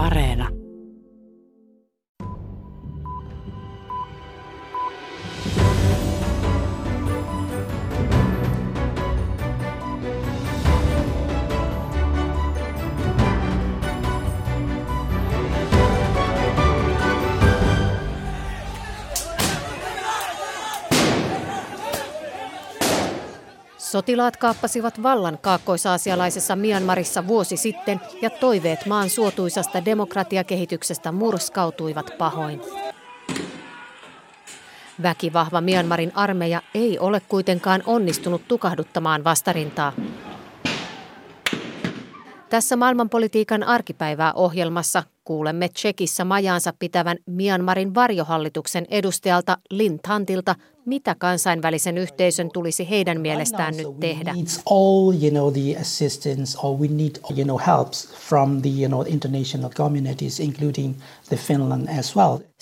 Areena. Sotilaat kaappasivat vallan kaakkoisaasialaisessa Myanmarissa vuosi sitten ja toiveet maan suotuisasta demokratiakehityksestä murskautuivat pahoin. Väkivahva Myanmarin armeija ei ole kuitenkaan onnistunut tukahduttamaan vastarintaa. Tässä maailmanpolitiikan arkipäivää ohjelmassa kuulemme Tsekissä majaansa pitävän Myanmarin varjohallituksen edustajalta Lin Tantilta, mitä kansainvälisen yhteisön tulisi heidän mielestään nyt tehdä.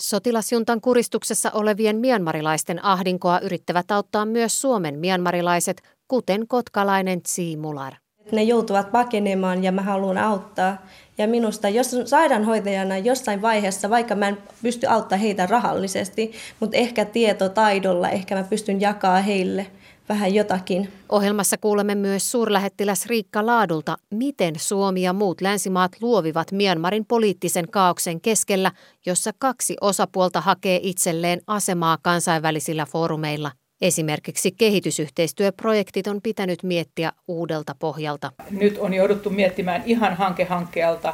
Sotilasjuntan kuristuksessa olevien mianmarilaisten ahdinkoa yrittävät auttaa myös Suomen mianmarilaiset, kuten kotkalainen Tsi Mular. Ne joutuvat pakenemaan ja mä haluan auttaa. Ja minusta, jos sairaanhoitajana jossain vaiheessa, vaikka mä en pysty auttamaan heitä rahallisesti, mutta ehkä tietotaidolla, ehkä mä pystyn jakaa heille vähän jotakin. Ohjelmassa kuulemme myös suurlähettiläs Riikka Laadulta, miten Suomi ja muut länsimaat luovivat Myanmarin poliittisen kaauksen keskellä, jossa kaksi osapuolta hakee itselleen asemaa kansainvälisillä foorumeilla. Esimerkiksi kehitysyhteistyöprojektit on pitänyt miettiä uudelta pohjalta. Nyt on jouduttu miettimään ihan hanke hankkeelta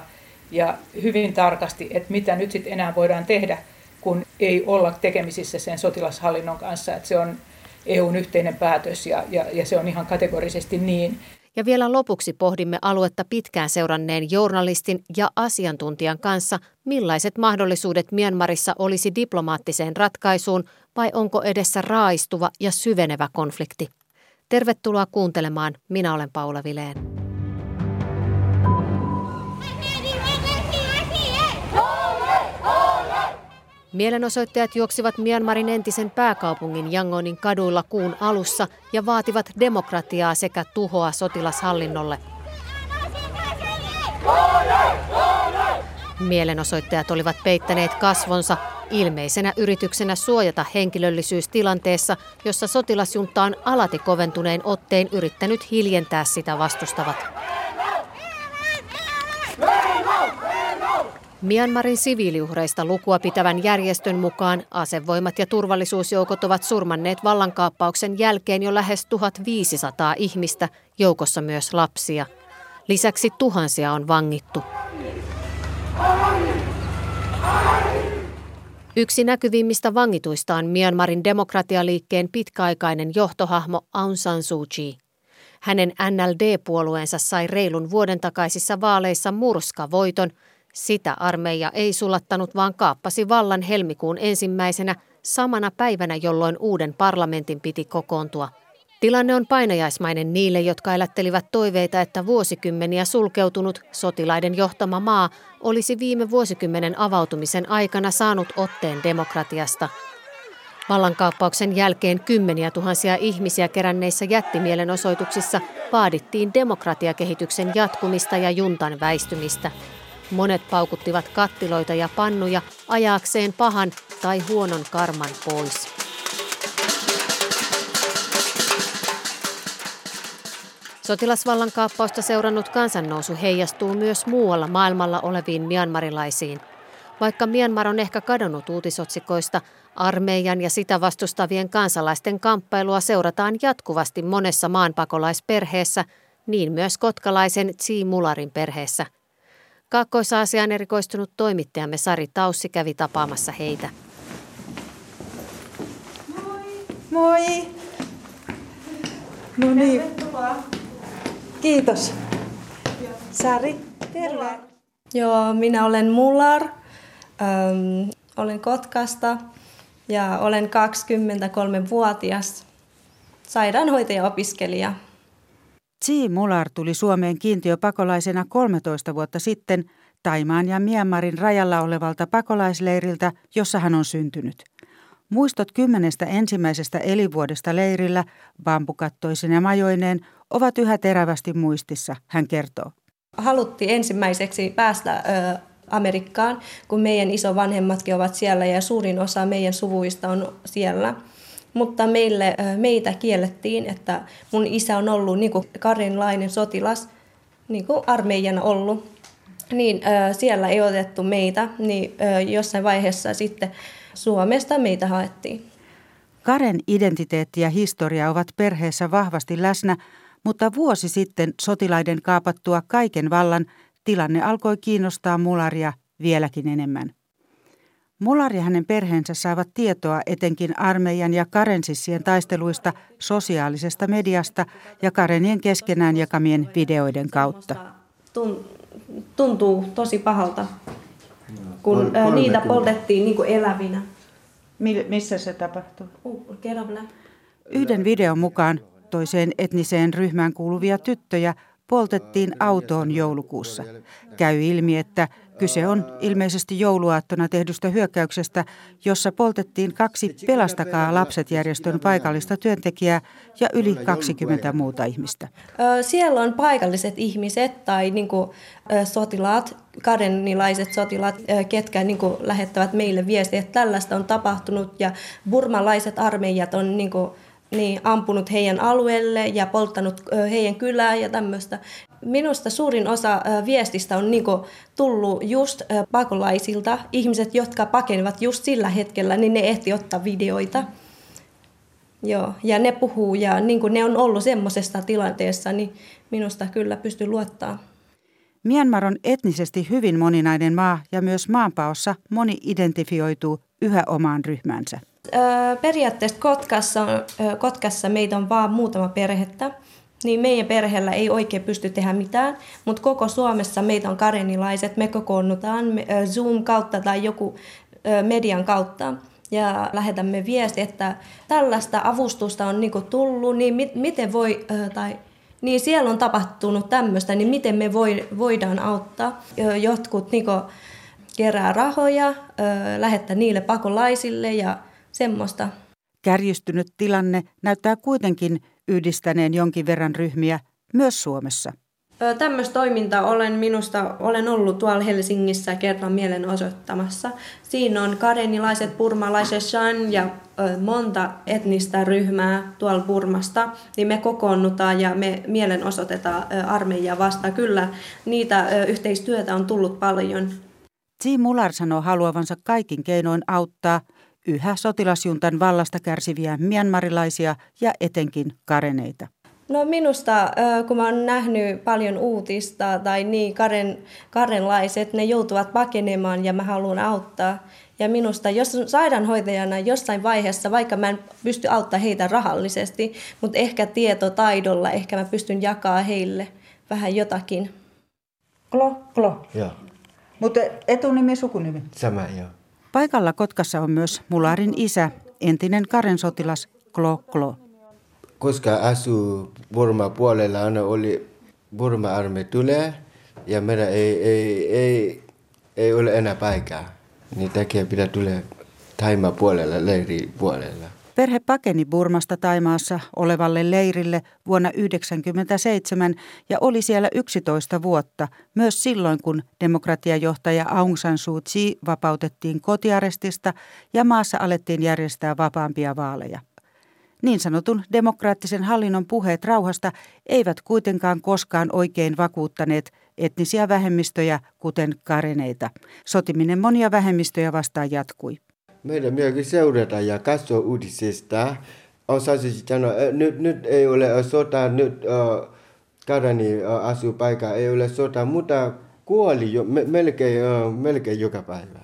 ja hyvin tarkasti, että mitä nyt sitten enää voidaan tehdä, kun ei olla tekemisissä sen sotilashallinnon kanssa. Että se on EUn yhteinen päätös ja, ja, ja se on ihan kategorisesti niin. Ja vielä lopuksi pohdimme aluetta pitkään seuranneen journalistin ja asiantuntijan kanssa, millaiset mahdollisuudet Myanmarissa olisi diplomaattiseen ratkaisuun vai onko edessä raaistuva ja syvenevä konflikti. Tervetuloa kuuntelemaan. Minä olen Paula Vileen. Mielenosoittajat juoksivat Myanmarin entisen pääkaupungin Yangonin kaduilla kuun alussa ja vaativat demokratiaa sekä tuhoa sotilashallinnolle. Mielenosoittajat olivat peittäneet kasvonsa ilmeisenä yrityksenä suojata henkilöllisyys tilanteessa, jossa sotilasjunta on alati koventunein ottein yrittänyt hiljentää sitä vastustavat. Myanmarin siviiliuhreista lukua pitävän järjestön mukaan asevoimat ja turvallisuusjoukot ovat surmanneet vallankaappauksen jälkeen jo lähes 1500 ihmistä, joukossa myös lapsia. Lisäksi tuhansia on vangittu. Yksi näkyvimmistä vangituista on Myanmarin demokratialiikkeen pitkäaikainen johtohahmo Aung San Suu Kyi. Hänen NLD-puolueensa sai reilun vuoden takaisissa vaaleissa murskavoiton – sitä armeija ei sulattanut, vaan kaappasi vallan helmikuun ensimmäisenä samana päivänä, jolloin uuden parlamentin piti kokoontua. Tilanne on painajaismainen niille, jotka elättelivät toiveita, että vuosikymmeniä sulkeutunut sotilaiden johtama maa olisi viime vuosikymmenen avautumisen aikana saanut otteen demokratiasta. Vallankaappauksen jälkeen kymmeniä tuhansia ihmisiä keränneissä jättimielenosoituksissa vaadittiin demokratiakehityksen jatkumista ja juntan väistymistä. Monet paukuttivat kattiloita ja pannuja ajaakseen pahan tai huonon karman pois. Sotilasvallan kaappausta seurannut kansannousu heijastuu myös muualla maailmalla oleviin mianmarilaisiin. Vaikka Myanmar on ehkä kadonnut uutisotsikoista, armeijan ja sitä vastustavien kansalaisten kamppailua seurataan jatkuvasti monessa maanpakolaisperheessä, niin myös kotkalaisen Tsi Mularin perheessä – Kaakkois-Aasiaan erikoistunut toimittajamme Sari Taussi kävi tapaamassa heitä. Moi! Moi! No niin. Kiitos. Sari, terve. Joo, minä olen Mullar. Öm, olen Kotkasta ja olen 23-vuotias sairaanhoitaja-opiskelija. Tsi Mular tuli Suomeen kiintiöpakolaisena 13 vuotta sitten Taimaan ja Myanmarin rajalla olevalta pakolaisleiriltä, jossa hän on syntynyt. Muistot kymmenestä ensimmäisestä elinvuodesta leirillä, bambukattoisen ja majoineen, ovat yhä terävästi muistissa, hän kertoo. Haluttiin ensimmäiseksi päästä ö, Amerikkaan, kun meidän isovanhemmatkin ovat siellä ja suurin osa meidän suvuista on siellä. Mutta meille, meitä kiellettiin, että mun isä on ollut niin kuin karinlainen sotilas, niin kuin armeijana ollut. Niin siellä ei otettu meitä, niin jossain vaiheessa sitten Suomesta meitä haettiin. Karen identiteetti ja historia ovat perheessä vahvasti läsnä, mutta vuosi sitten sotilaiden kaapattua kaiken vallan tilanne alkoi kiinnostaa Mularia vieläkin enemmän. Mular ja hänen perheensä saavat tietoa etenkin armeijan ja karensissien taisteluista sosiaalisesta mediasta ja Karenien keskenään jakamien videoiden kautta. Tuntuu tosi pahalta, kun niitä poltettiin niin kuin elävinä. Missä se tapahtui? Yhden videon mukaan toiseen etniseen ryhmään kuuluvia tyttöjä poltettiin autoon joulukuussa. Käy ilmi, että kyse on ilmeisesti jouluaattona tehdystä hyökkäyksestä, jossa poltettiin kaksi Pelastakaa lapset järjestön paikallista työntekijää ja yli 20 muuta ihmistä. Siellä on paikalliset ihmiset tai niin kuin, sotilaat, karenilaiset sotilaat, ketkä niin kuin, lähettävät meille viestiä, että tällaista on tapahtunut ja burmalaiset armeijat on niin kuin, niin, ampunut heidän alueelle ja polttanut heidän kylää ja tämmöistä. Minusta suurin osa viestistä on niinku tullut just pakolaisilta. Ihmiset, jotka pakenevat just sillä hetkellä, niin ne ehti ottaa videoita. Joo, ja ne puhuu ja niin ne on ollut semmoisessa tilanteessa, niin minusta kyllä pystyy luottaa. Myanmar on etnisesti hyvin moninainen maa ja myös maanpaossa moni identifioituu yhä omaan ryhmänsä. periaatteessa Kotkassa, Kotkassa meitä on vain muutama perhettä, niin meidän perheellä ei oikein pysty tehdä mitään, mutta koko Suomessa meitä on karenilaiset, me kokoonnutaan Zoom kautta tai joku median kautta ja lähetämme viesti, että tällaista avustusta on niinku tullut, niin mi- miten voi, tai niin siellä on tapahtunut tämmöistä, niin miten me voi, voidaan auttaa. Jotkut niinku kerää rahoja, lähettää niille pakolaisille ja semmoista. Kärjistynyt tilanne näyttää kuitenkin yhdistäneen jonkin verran ryhmiä myös Suomessa. Tämmöistä toimintaa olen minusta, olen ollut tuolla Helsingissä kerran mielenosoittamassa. Siinä on karenilaiset, purmalaiset, shan ja monta etnistä ryhmää tuolla Burmasta, niin me kokoonnutaan ja me mielenosoitetaan armeijaa vastaan. Kyllä niitä yhteistyötä on tullut paljon. Ji Mular sanoo haluavansa kaikin keinoin auttaa yhä sotilasjuntan vallasta kärsiviä mianmarilaisia ja etenkin kareneita. No minusta, kun mä oon nähnyt paljon uutista tai niin, karen, karenlaiset, ne joutuvat pakenemaan ja mä haluan auttaa. Ja minusta, jos sairaanhoitajana jossain vaiheessa, vaikka mä en pysty auttaa heitä rahallisesti, mutta ehkä tietotaidolla, ehkä mä pystyn jakaa heille vähän jotakin. Klo, klo. Joo. Mutta etunimi, sukunimi? Sama, joo. Paikalla Kotkassa on myös Mularin isä, entinen Karen sotilas Klo Klo koska asu Burma puolella aina oli Burma-arme tulee ja meidän ei, ei, ei, ei ole enää paikkaa. Niin takia pitää tulla Taima puolella, leiri puolella. Perhe pakeni Burmasta Taimaassa olevalle leirille vuonna 1997 ja oli siellä 11 vuotta, myös silloin kun demokratiajohtaja Aung San Suu Kyi vapautettiin kotiarestista ja maassa alettiin järjestää vapaampia vaaleja. Niin sanotun demokraattisen hallinnon puheet rauhasta eivät kuitenkaan koskaan oikein vakuuttaneet etnisiä vähemmistöjä, kuten kareneita. Sotiminen monia vähemmistöjä vastaan jatkui. Meidän myöskin seurata ja katsoa uutisista. On sanonut, nyt, nyt ei ole sota, nyt kareni uh, asuu paikka, ei ole sota, mutta kuoli jo, me, melkein, melkein joka päivä.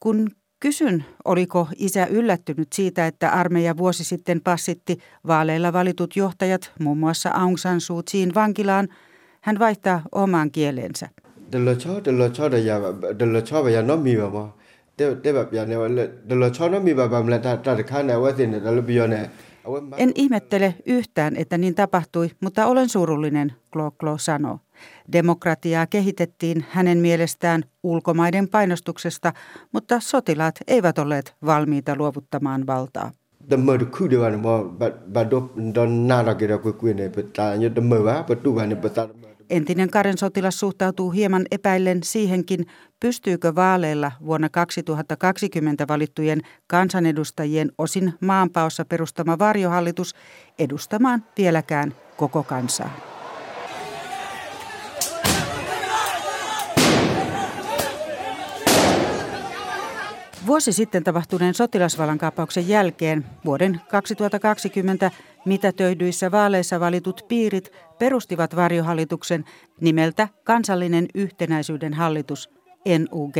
Kun Kysyn, oliko isä yllättynyt siitä, että armeija vuosi sitten passitti vaaleilla valitut johtajat, muun muassa Aung San Suu Kyiin vankilaan. Hän vaihtaa omaan kielensä. En ihmettele yhtään, että niin tapahtui, mutta olen surullinen, Klo Klo sanoo. Demokratiaa kehitettiin hänen mielestään ulkomaiden painostuksesta, mutta sotilaat eivät olleet valmiita luovuttamaan valtaa. Entinen Karen sotilas suhtautuu hieman epäillen siihenkin, pystyykö vaaleilla vuonna 2020 valittujen kansanedustajien osin maanpaossa perustama varjohallitus edustamaan vieläkään koko kansaa. Vuosi sitten tapahtuneen sotilasvallankaappauksen jälkeen vuoden 2020 mitätöidyissä vaaleissa valitut piirit perustivat varjohallituksen nimeltä Kansallinen yhtenäisyyden hallitus, NUG.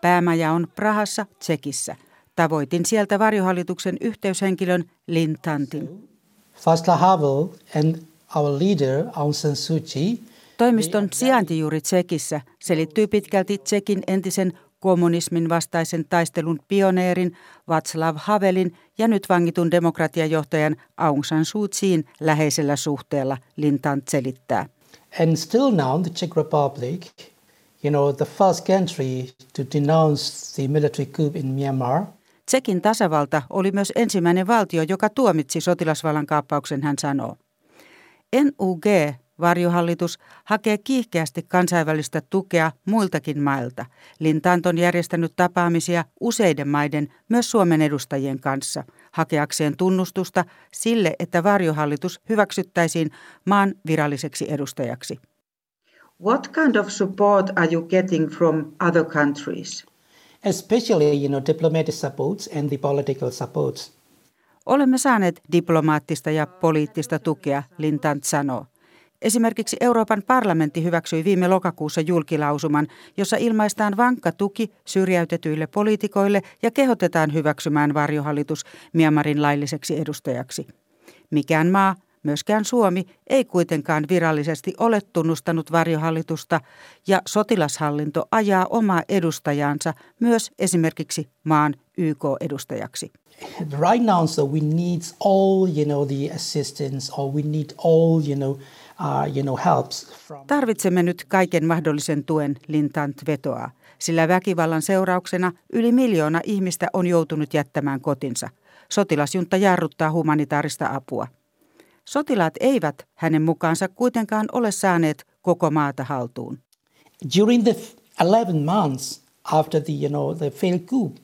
Päämaja on Prahassa, Tsekissä. Tavoitin sieltä varjohallituksen yhteyshenkilön Lin Tantin. Václav Havel and our leader Aung San Suu Kyi Toimiston sijainti juuri Tsekissä selittyy pitkälti Tsekin entisen kommunismin vastaisen taistelun pioneerin Václav Havelin ja nyt vangitun demokratiajohtajan Aung San Suu Kyiin läheisellä suhteella, Lintant selittää. And still now the Czech Republic, you know, the first country to denounce the military coup in Myanmar. Tsekin tasavalta oli myös ensimmäinen valtio, joka tuomitsi sotilasvallan kaappauksen, hän sanoo. NUG Varjohallitus hakee kiihkeästi kansainvälistä tukea muiltakin mailta. Lintant on järjestänyt tapaamisia useiden maiden, myös Suomen edustajien kanssa, hakeakseen tunnustusta sille, että varjohallitus hyväksyttäisiin maan viralliseksi edustajaksi. What kind of support are you getting from other countries? Especially, you know, diplomatic supports and the political supports. Olemme saaneet diplomaattista ja poliittista tukea, Lintant sanoo. Esimerkiksi Euroopan parlamentti hyväksyi viime lokakuussa julkilausuman, jossa ilmaistaan vankka tuki syrjäytetyille poliitikoille ja kehotetaan hyväksymään varjohallitus Myanmarin lailliseksi edustajaksi. Mikään maa, myöskään Suomi, ei kuitenkaan virallisesti ole tunnustanut varjohallitusta ja sotilashallinto ajaa omaa edustajansa myös esimerkiksi maan YK-edustajaksi. Right now, so we need all, you know, the assistance or we need all, you know, uh. Tarvitsemme nyt kaiken mahdollisen tuen, Lintant vetoaa, sillä väkivallan seurauksena yli miljoona ihmistä on joutunut jättämään kotinsa. Sotilasjunta jarruttaa humanitaarista apua. Sotilaat eivät hänen mukaansa kuitenkaan ole saaneet koko maata haltuun. During the 11 months after the, you know, the failed coup,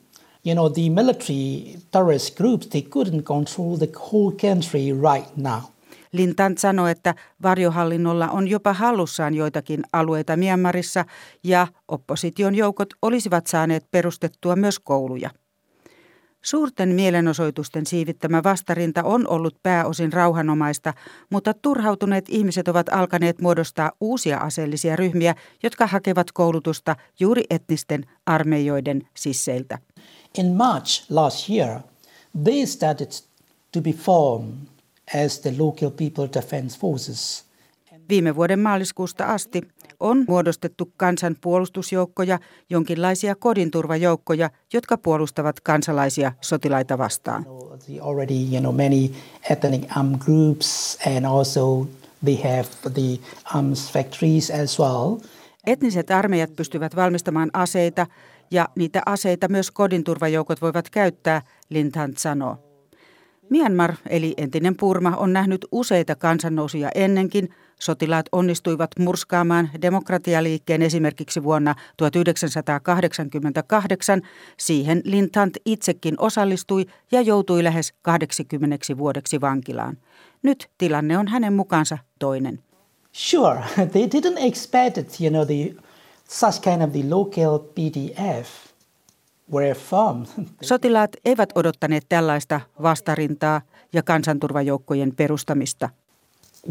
you know, the military terrorist groups, they couldn't control the whole country right now. Lintant sanoi, että varjohallinnolla on jopa hallussaan joitakin alueita Myanmarissa ja opposition joukot olisivat saaneet perustettua myös kouluja. Suurten mielenosoitusten siivittämä vastarinta on ollut pääosin rauhanomaista, mutta turhautuneet ihmiset ovat alkaneet muodostaa uusia aseellisia ryhmiä, jotka hakevat koulutusta juuri etnisten armeijoiden sisseiltä. In March last year, they started to be formed as the local people defense forces. Viime vuoden maaliskuusta asti on muodostettu kansanpuolustusjoukkoja, jonkinlaisia kodinturvajoukkoja, jotka puolustavat kansalaisia sotilaita vastaan. The already, you know, many ethnic armed groups and also they have the arms factories as well. Etniset armeijat pystyvät valmistamaan aseita ja niitä aseita myös kodinturvajoukot voivat käyttää, Linthant sanoo. Myanmar, eli entinen Purma, on nähnyt useita kansannousuja ennenkin. Sotilaat onnistuivat murskaamaan demokratialiikkeen esimerkiksi vuonna 1988. Siihen Lintant itsekin osallistui ja joutui lähes 80 vuodeksi vankilaan. Nyt tilanne on hänen mukaansa toinen. Sure, they didn't expect it, you know, the such kind of the local PDF. Sotilaat eivät odottaneet tällaista vastarintaa ja kansanturvajoukkojen perustamista.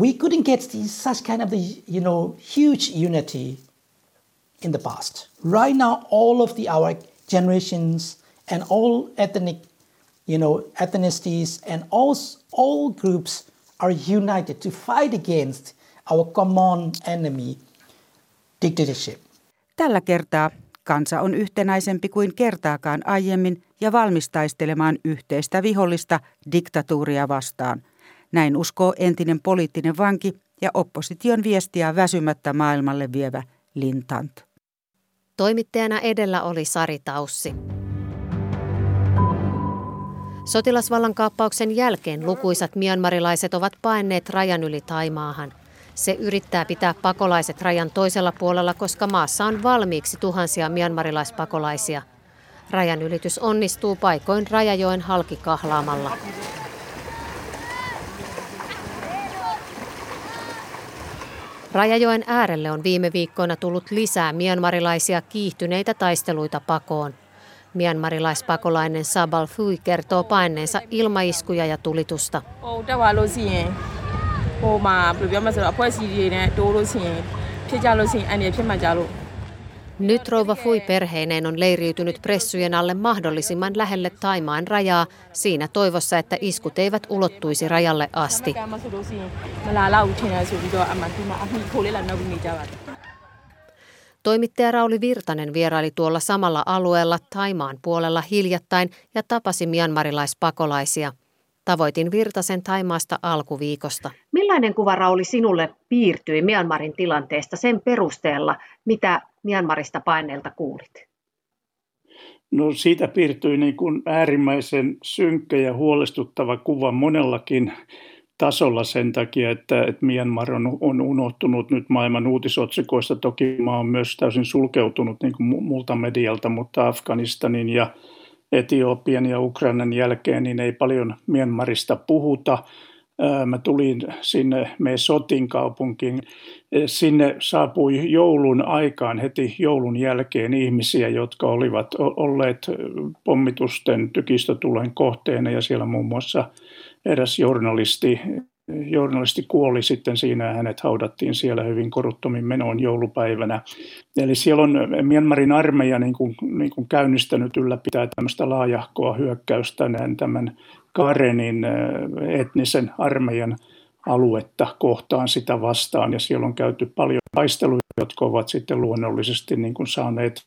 We couldn't get such kind of the, you know, huge unity in the past. Right now, all of the our generations and all ethnic, you know, ethnicities and all all groups are united to fight against our common enemy, dictatorship. Tällä kertaa kansa on yhtenäisempi kuin kertaakaan aiemmin ja valmis taistelemaan yhteistä vihollista diktatuuria vastaan. Näin uskoo entinen poliittinen vanki ja opposition viestiä väsymättä maailmalle vievä Lintant. Toimittajana edellä oli Sari Taussi. Sotilasvallankaappauksen jälkeen lukuisat myanmarilaiset ovat paenneet rajan yli Taimaahan. Se yrittää pitää pakolaiset rajan toisella puolella, koska maassa on valmiiksi tuhansia mianmarilaispakolaisia. Rajan ylitys onnistuu paikoin Rajajoen halki kahlaamalla. Rajajoen äärelle on viime viikkoina tullut lisää mianmarilaisia kiihtyneitä taisteluita pakoon. Mianmarilaispakolainen Sabal Fui kertoo paineensa ilmaiskuja ja tulitusta. Oh, nyt rouva Fui perheineen on leiriytynyt pressujen alle mahdollisimman lähelle Taimaan rajaa siinä toivossa, että iskut eivät ulottuisi rajalle asti. Toimittaja Rauli Virtanen vieraili tuolla samalla alueella Taimaan puolella hiljattain ja tapasi mianmarilaispakolaisia. Tavoitin Virtasen Taimaasta alkuviikosta. Millainen kuva Rauli sinulle piirtyi Myanmarin tilanteesta sen perusteella, mitä Myanmarista paineelta kuulit? No siitä piirtyi niin kuin äärimmäisen synkkä ja huolestuttava kuva monellakin tasolla sen takia, että, että Myanmar on, on unohtunut nyt maailman uutisotsikoista. Toki maa on myös täysin sulkeutunut niin kuin muulta medialta, mutta Afganistanin ja Etiopian ja Ukrainan jälkeen niin ei paljon Myanmarista puhuta. Mä tulin sinne me Sotin kaupunkiin. Sinne saapui joulun aikaan heti joulun jälkeen ihmisiä, jotka olivat olleet pommitusten tykistötulen kohteena ja siellä muun muassa eräs journalisti journalisti kuoli sitten siinä ja hänet haudattiin siellä hyvin koruttomin menoon joulupäivänä. Eli siellä on Myanmarin armeija niin kuin, niin kuin käynnistänyt ylläpitää tämmöistä laajahkoa hyökkäystä tämän Karenin etnisen armeijan aluetta kohtaan sitä vastaan ja siellä on käyty paljon taisteluja, jotka ovat sitten luonnollisesti niin kuin saaneet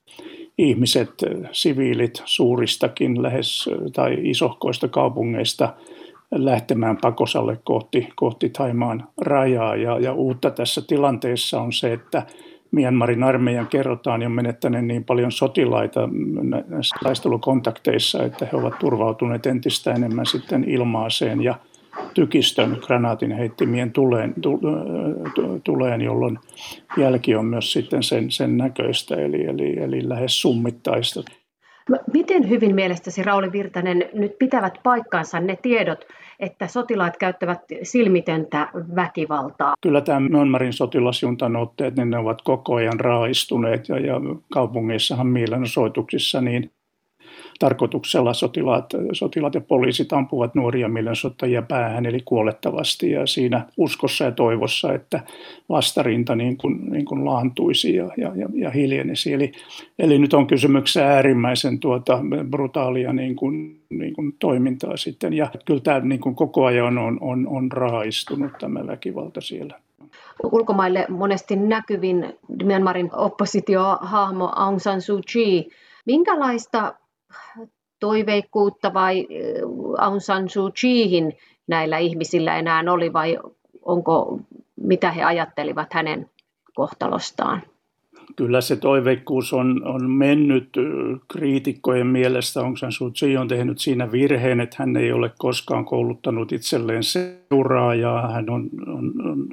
ihmiset, siviilit suuristakin lähes tai isohkoista kaupungeista – lähtemään pakosalle kohti, kohti Taimaan rajaa. Ja, ja uutta tässä tilanteessa on se, että Myanmarin armeijan kerrotaan jo menettäneen niin paljon sotilaita näissä taistelukontakteissa, että he ovat turvautuneet entistä enemmän sitten ilmaaseen ja tykistön granaatin heittimien tuleen, tuleen, jolloin jälki on myös sitten sen, sen näköistä, eli, eli, eli lähes summittaista. Miten hyvin mielestäsi Rauli Virtanen nyt pitävät paikkansa ne tiedot, että sotilaat käyttävät silmitöntä väkivaltaa? Kyllä tämä Myanmarin sotilasjuntan otteet, niin ne ovat koko ajan raaistuneet ja, ja kaupungeissahan mielenosoituksissa niin tarkoituksella sotilaat, sotilaat ja poliisit ampuvat nuoria mielenosoittajia päähän eli kuolettavasti ja siinä uskossa ja toivossa, että vastarinta niin kuin, niin kuin laantuisi ja, ja, ja, hiljenisi. Eli, eli nyt on kysymyksessä äärimmäisen tuota, brutaalia niin kuin, niin kuin toimintaa sitten ja kyllä tämä niin kuin koko ajan on, on, on raaistunut tämä väkivalta siellä ulkomaille monesti näkyvin Myanmarin oppositiohahmo Aung San Suu Kyi. Minkälaista toiveikkuutta vai Aung San Suu Kyihin näillä ihmisillä enää oli vai onko, mitä he ajattelivat hänen kohtalostaan? Kyllä se toiveikkuus on, on mennyt kriitikkojen mielestä. Aung San Suu Kyi on tehnyt siinä virheen, että hän ei ole koskaan kouluttanut itselleen seuraa ja hän on, on, on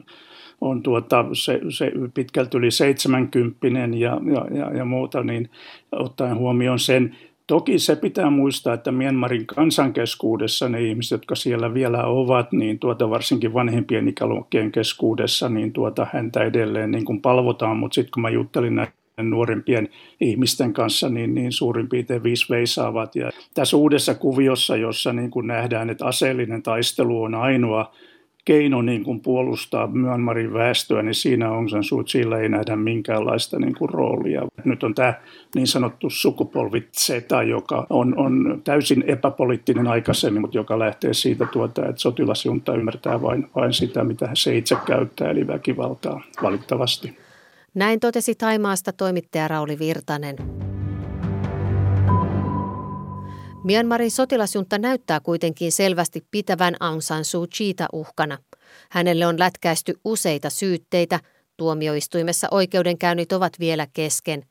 on tuota, se, se pitkälti yli 70 ja, ja, ja, ja muuta, niin ottaen huomioon sen, Toki se pitää muistaa, että Myanmarin kansankeskuudessa ne ihmiset, jotka siellä vielä ovat, niin tuota varsinkin vanhempien ikäluokkien keskuudessa, niin tuota häntä edelleen niin kuin palvotaan, mutta sitten kun mä juttelin näiden nuorempien ihmisten kanssa, niin, niin suurin piirtein viisi veisaavat. Ja tässä uudessa kuviossa, jossa niin kuin nähdään, että aseellinen taistelu on ainoa keino niin kuin puolustaa Myanmarin väestöä, niin siinä on sen suut, sillä ei nähdä minkäänlaista niin kuin roolia. Nyt on tämä niin sanottu sukupolvi Z, joka on, on täysin epäpoliittinen aikaisemmin, mutta joka lähtee siitä, tuota, että sotilasjunta ymmärtää vain, vain sitä, mitä se itse käyttää, eli väkivaltaa valitettavasti. Näin totesi Taimaasta toimittaja Rauli Virtanen. Myanmarin sotilasjunta näyttää kuitenkin selvästi pitävän Aung San Suu Kyiitä uhkana. Hänelle on lätkäisty useita syytteitä, tuomioistuimessa oikeudenkäynnit ovat vielä kesken.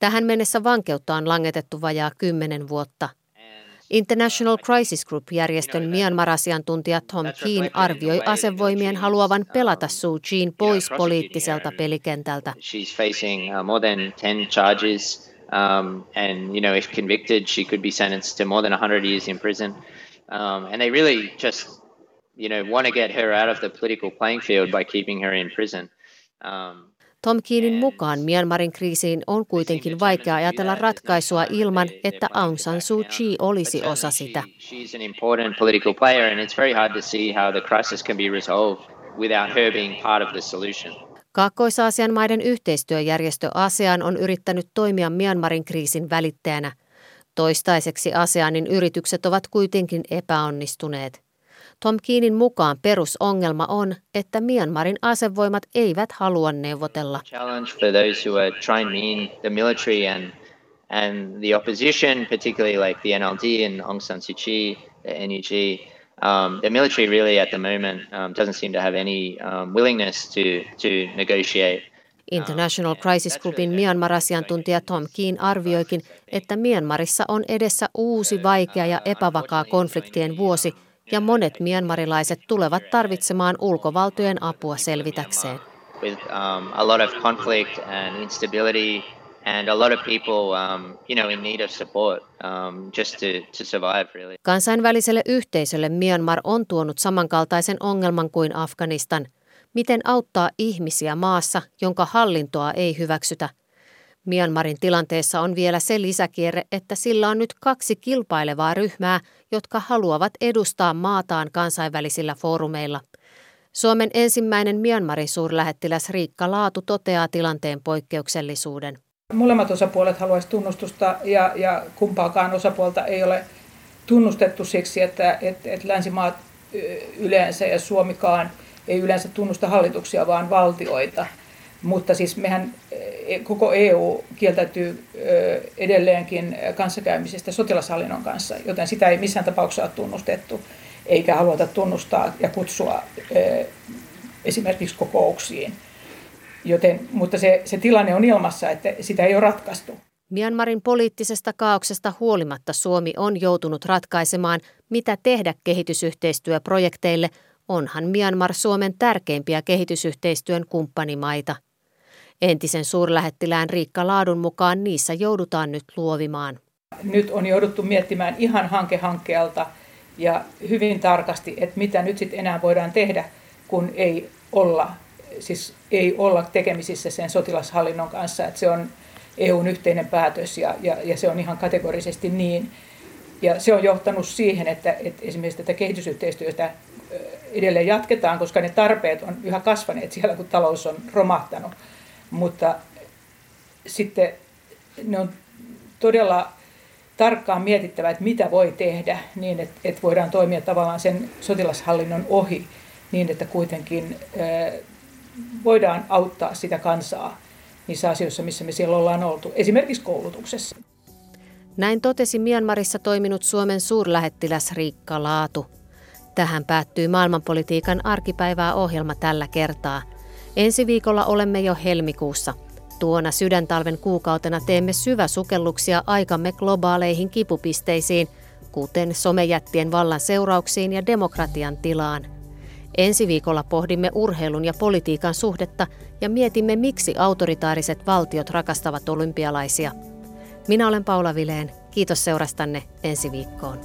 Tähän mennessä vankeutta on langetettu vajaa kymmenen vuotta. International Crisis Group-järjestön Myanmar-asiantuntija Tom Keen arvioi asevoimien haluavan pelata Suu Kyiin pois poliittiselta pelikentältä. She's facing uh, more than 10 charges um, and you know if convicted she could be sentenced to more than 100 years in prison. Um, and they really just you know want to get her out of the political playing field by keeping her in prison. Um, Tom Keenin mukaan Myanmarin kriisiin on kuitenkin vaikea ajatella ratkaisua ilman, että Aung San Suu Kyi olisi osa sitä. She's an important political player and it's very hard to see how the crisis can be resolved without her being part of the solution. Kaakkois-Aasian maiden yhteistyöjärjestö ASEAN on yrittänyt toimia Myanmarin kriisin välittäjänä. Toistaiseksi ASEANin yritykset ovat kuitenkin epäonnistuneet. Tom Keenin mukaan perusongelma on, että Myanmarin asevoimat eivät halua neuvotella. And the opposition, particularly like the NLD and Aung San Suu Kyi, the NUG. Um, the military really at the moment um, doesn't seem to have any um, willingness to to negotiate. International Crisis Groupin Myanmar-asiantuntija Tom Keen arvioikin, että Myanmarissa on edessä uusi vaikea ja epävakaa konfliktien vuosi – ja monet myanmarilaiset tulevat tarvitsemaan ulkovaltojen apua selvitäkseen. With um, a lot of conflict and instability and a lot of people, um, you know, in need of support um, just to, to survive really. Kansainväliselle yhteisölle Myanmar on tuonut samankaltaisen ongelman kuin Afganistan. Miten auttaa ihmisiä maassa, jonka hallintoa ei hyväksytä? Myanmarin tilanteessa on vielä se lisäkierre, että sillä on nyt kaksi kilpailevaa ryhmää, jotka haluavat edustaa maataan kansainvälisillä foorumeilla. Suomen ensimmäinen Myanmarin suurlähettiläs Riikka Laatu toteaa tilanteen poikkeuksellisuuden. Molemmat osapuolet haluaisivat tunnustusta ja, ja kumpaakaan osapuolta ei ole tunnustettu siksi, että, että, että länsimaat yleensä ja Suomikaan ei yleensä tunnusta hallituksia, vaan valtioita – mutta siis mehän e, koko EU kieltäytyy edelleenkin kanssakäymisestä sotilashallinnon kanssa, joten sitä ei missään tapauksessa ole tunnustettu, eikä haluta tunnustaa ja kutsua esimerkiksi kokouksiin. Joten, mutta se, se tilanne on ilmassa, että sitä ei ole ratkaistu. Myanmarin poliittisesta kaauksesta huolimatta Suomi on joutunut ratkaisemaan, mitä tehdä kehitysyhteistyöprojekteille, onhan Myanmar Suomen tärkeimpiä kehitysyhteistyön kumppanimaita – Entisen suurlähettilään Riikka Laadun mukaan niissä joudutaan nyt luovimaan. Nyt on jouduttu miettimään ihan hanke hankkeelta ja hyvin tarkasti, että mitä nyt sitten enää voidaan tehdä, kun ei olla, siis ei olla tekemisissä sen sotilashallinnon kanssa. Että se on EUn yhteinen päätös ja, ja, ja se on ihan kategorisesti niin. Ja se on johtanut siihen, että, että esimerkiksi tätä kehitysyhteistyötä edelleen jatketaan, koska ne tarpeet on yhä kasvaneet siellä, kun talous on romahtanut mutta sitten ne on todella tarkkaan mietittävä, että mitä voi tehdä niin, että, että voidaan toimia tavallaan sen sotilashallinnon ohi niin, että kuitenkin voidaan auttaa sitä kansaa niissä asioissa, missä me siellä ollaan oltu, esimerkiksi koulutuksessa. Näin totesi Myanmarissa toiminut Suomen suurlähettiläs Riikka Laatu. Tähän päättyy maailmanpolitiikan arkipäivää ohjelma tällä kertaa – Ensi viikolla olemme jo helmikuussa. Tuona sydäntalven kuukautena teemme syväsukelluksia aikamme globaaleihin kipupisteisiin, kuten somejättien vallan seurauksiin ja demokratian tilaan. Ensi viikolla pohdimme urheilun ja politiikan suhdetta ja mietimme, miksi autoritaariset valtiot rakastavat olympialaisia. Minä olen Paula Vileen. Kiitos seurastanne ensi viikkoon.